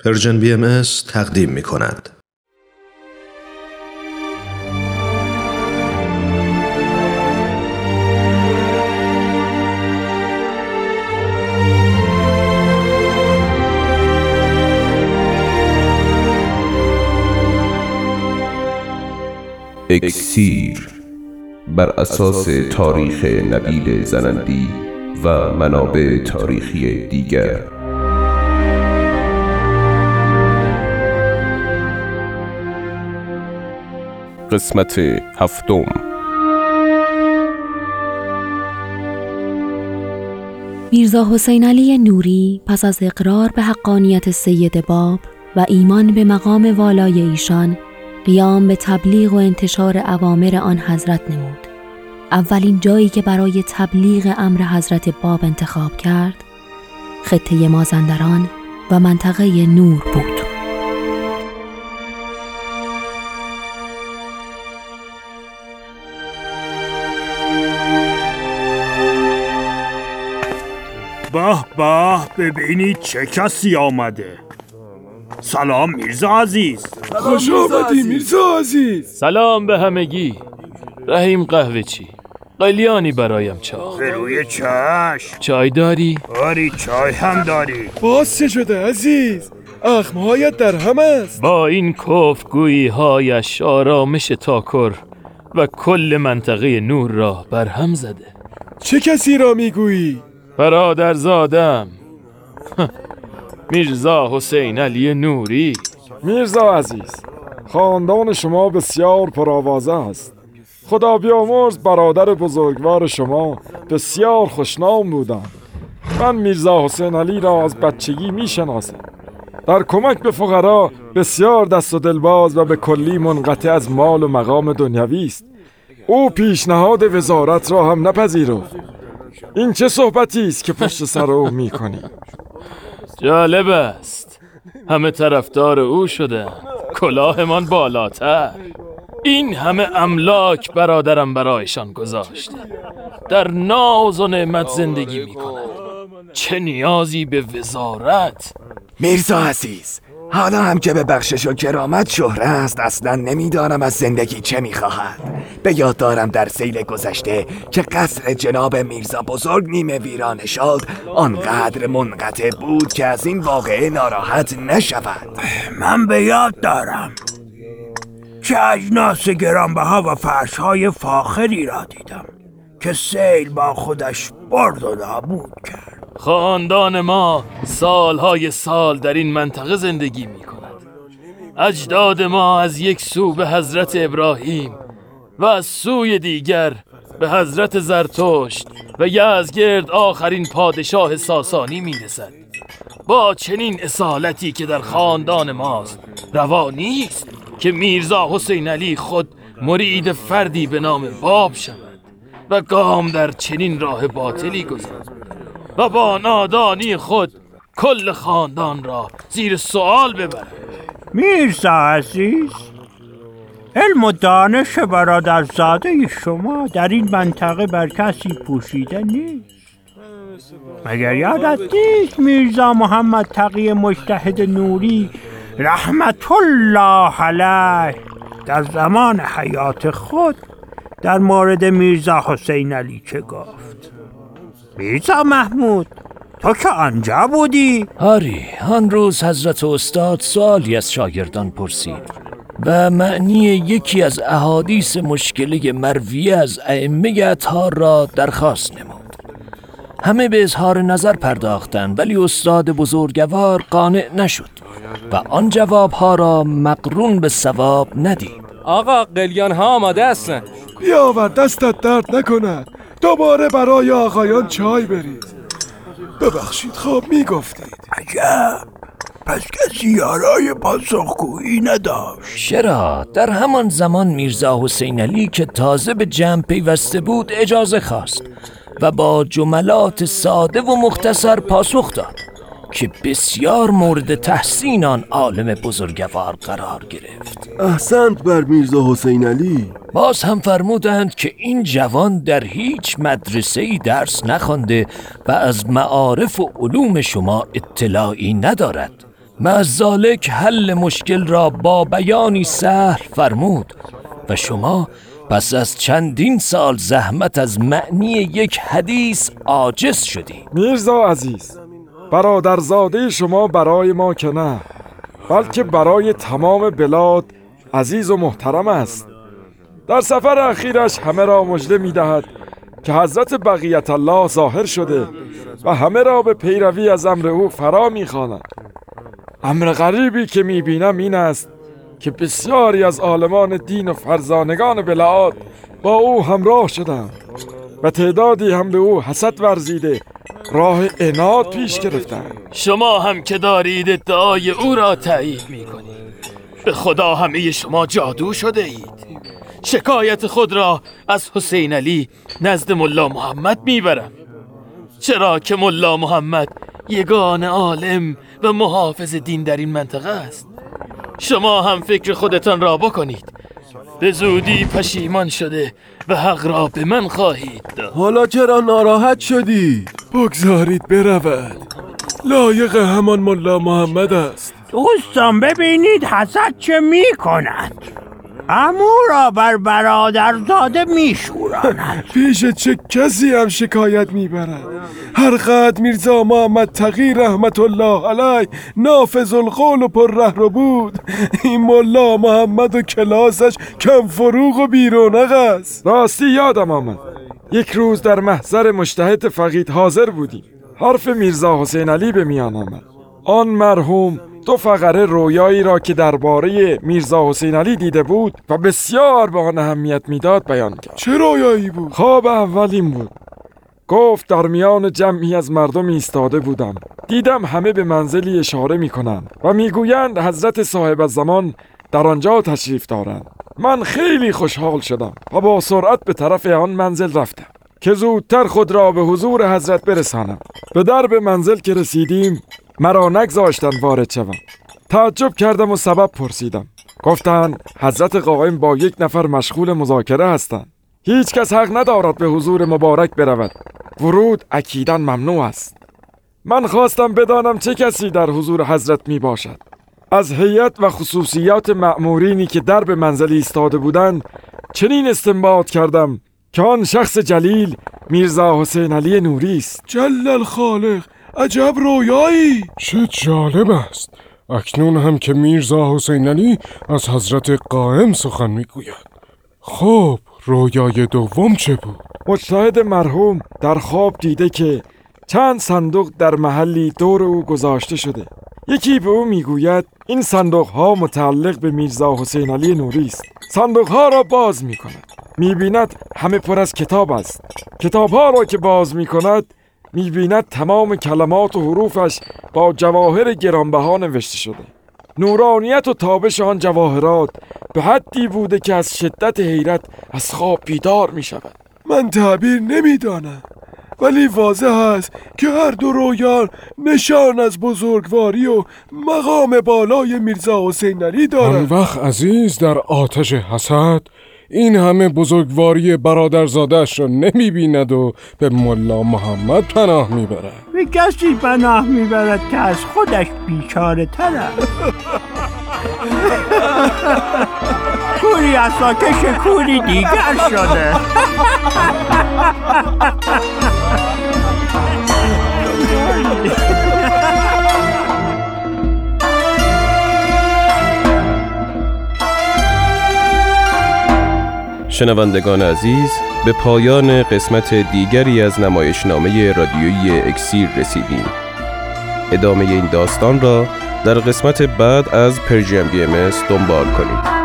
Persian BM تقدیم می کند. اکسیر بر اساس تاریخ نبیل زرندی و منابع تاریخی دیگر قسمت هفتم. میرزا حسین علی نوری پس از اقرار به حقانیت سید باب و ایمان به مقام والای ایشان قیام به تبلیغ و انتشار اوامر آن حضرت نمود. اولین جایی که برای تبلیغ امر حضرت باب انتخاب کرد خطه مازندران و منطقه نور بود. به به ببینید چه کسی آمده. سلام میرزا عزیز. خوش آمدی میرزا عزیز. سلام به همگی. رحیم قهوه چی؟ قلیانی برایم چاق به روی چشم. چای داری؟ آری چای هم داری. باز چه شده عزیز؟ اخمهایت در هم است. با این کفگویی هایش آرامش تاکر و کل منطقه نور را برهم زده. چه کسی را می‌گویی؟ برادر زادم میرزا حسین علی نوری. میرزا عزیز خاندان شما بسیار پرآوازه است. خدا بیامرز برادر بزرگوار شما بسیار خوشنام بودم من میرزا حسین علی را از بچگی می‌شناسم. در کمک به فقرا بسیار دست و دلباز و به کلی منقطع از مال و مقام دنیوی است. او پیشنهاد وزارت را هم نپذیرفت. این چه صحبتی است که پشت سر او می‌کنی؟ جالب است. همه طرفدار او شده. کلاهمان بالاتر. این همه املاک برادرم برایشان گذاشته. در ناز و نعمت زندگی می‌کنند. چه نیازی به وزارت؟ میرزا عزیز حالا هم که به بخشش و کرامت شهره است اصلا نمی‌دانم از زندگی چه می‌خواهد. به یاد دارم در سیل گذشته که قصر جناب میرزا بزرگ نیمه ویران شد آنقدر منقطع بود که از این واقعه ناراحت نشود. من به یاد دارم چه اجناس گرانبها و فرشهای فاخری را دیدم که سیل با خودش برد و نابود کرد. خاندان ما سالهای سال در این منطقه زندگی می کند اجداد ما از یک سو به حضرت ابراهیم و از سوی دیگر به حضرت زرتشت و یزگرد آخرین پادشاه ساسانی می رسد با چنین اصالتی که در خاندان ماست روا نیست که میرزا حسین علی خود مرید فردی به نام باب شود و گام در چنین راه باطلی گذارد. و با نادانی خود کل خاندان را زیر سوال ببرد. میرزا عزیز علم و دانش برادرزاده شما در این منطقه بر کسی پوشیده نیست. مگر یادت نیست میرزا محمد تقی مجتهد نوری رحمت الله علیه در زمان حیات خود در مورد میرزا حسین علی چه گفت؟ میرزا محمود تو که آنجا بودی؟ آری آن روز حضرت استاد سوالی از شاگردان پرسید و معنی یکی از احادیث مشکلی مرویه از ائمه اطهار را درخواست نمود. همه به اظهار نظر پرداختند ولی استاد بزرگوار قانع نشد و آن جوابها را مقرون به ثواب ندید. آقا قلیان ها آماده هستن. بیاور دستت درد نکند. دوباره برای آقایان چای بریز ببخشید خواب می‌گفتید. عجب. پس کسی یارای پاسخگویی نداشت. چرا؟ در همان زمان میرزا حسین علی که تازه به جمع پیوسته بود اجازه خواست و با جملات ساده و مختصر پاسخ داد. که بسیار مورد تحسین آن عالم بزرگوار قرار گرفت. احسنت بر میرزا حسین علی. باز هم فرمودند که این جوان در هیچ مدرسه ای درس نخوانده و از معارف و علوم شما اطلاعی ندارد. مزالک حل مشکل را با بیانی سهل فرمود و شما پس از چندین سال زحمت از معنی یک حدیث عاجز شدی میرزا عزیز برادرزاده شما برای ما که نه بلکه برای تمام بلاد عزیز و محترم است. در سفر اخیرش همه را مژده می دهد که حضرت بقیت الله ظاهر شده و همه را به پیروی از امر او فرا می امر غریبی که می بینم این است که بسیاری از عالمان دین و فرزانگان بلاد با او همراه شدند و تعدادی هم به او حسد ورزیده راه اناد پیش گرفتند شما هم که دارید ادعای او را تایید می کنید به خدا همه شما جادو شده اید. شکایت خود را از حسین علی نزد ملا محمد می‌برم. چرا که ملا محمد یگان عالم و محافظ دین در این منطقه است. شما هم فکر خودتان را بکنید. به زودی پشیمان شده و حق را به من خواهید داد. حالا چرا ناراحت شدی؟ بگذارید برود. لایق همان ملا محمد است. دوستان ببینید حسد چه می کند امو را بر برادرزاده میشوراند. پیش چه کسی هم شکایت می‌برد؟ هر قد میرزا محمد تقی رحمت الله علی نافذ القول و پر رو بود. این ملا محمد و کلاسش کم فروغ و بیرونق است. راستی یادم آمد. یک روز در محضر مشتهد فقید حاضر بودیم. حرف میرزا حسین علی به میان آمد. آن مرحوم دو فقره رویایی را که درباره میرزا حسین علی دیده بود و بسیار به آن اهمیت می‌داد بیان کرد. چه رویایی بود؟ خواب اول این بود. گفت در میان جمعی از مردم ایستاده بودم. دیدم همه به منزلی اشاره می‌کنند و می‌گویند حضرت صاحب زمان در آنجا تشریف دارند. من خیلی خوشحال شدم و با سرعت به طرف آن منزل رفتم که زودتر خود را به حضور حضرت برسانم. به درب منزل که رسیدیم مرا نگذاشتن وارد شوم. تعجب کردم و سبب پرسیدم. گفتند حضرت قائم با یک نفر مشغول مذاکره هستند. هیچ کس حق ندارد به حضور مبارک برود. ورود اکیدا ممنوع است. من خواستم بدانم چه کسی در حضور حضرت می باشد از هیئت و خصوصیات مأمورینی که در به منزلی ایستاده بودند چنین استنباط کردم که آن شخص جلیل میرزا حسین علی نوری است. جل الخالق عجب رویایی! چه جالب است. اکنون هم که میرزا حسین علی از حضرت قائم سخن می‌گوید. خب رویای دوم چه بود؟ مجتهد مرحوم در خواب دیده که چند صندوق در محلی دور او گذاشته شده. یکی به او می‌گوید این صندوق ها متعلق به میرزا حسین علی نوری است. صندوق ها را باز می کند می بیند همه پر از کتاب است. کتاب ها را که باز می کند می‌بیند تمام کلمات و حروفش با جواهر گرانبها نوشته شده. نورانیت و تابش آن جواهرات به حدی بوده که از شدت حیرت از خواب بیدار می شود من تعبیر نمی‌دانم. ولی واضح است که هر دو رویان نشان از بزرگواری و مقام بالای میرزا حسین علی دارند. آن وقت عزیز در آتش حسد این همه بزرگواری برادرزادش را نمی بیند و به ملا محمد پناه می‌برد. به کسی پناه می‌برد که از خودش بیچاره تر کوری از کوری دیگر شده. شنوندگان عزیز به پایان قسمت دیگری از نمایشنامه رادیویی اکسیر رسیدیم. ادامه این داستان را در قسمت بعد از پرژیم بی ام دنبال کنید.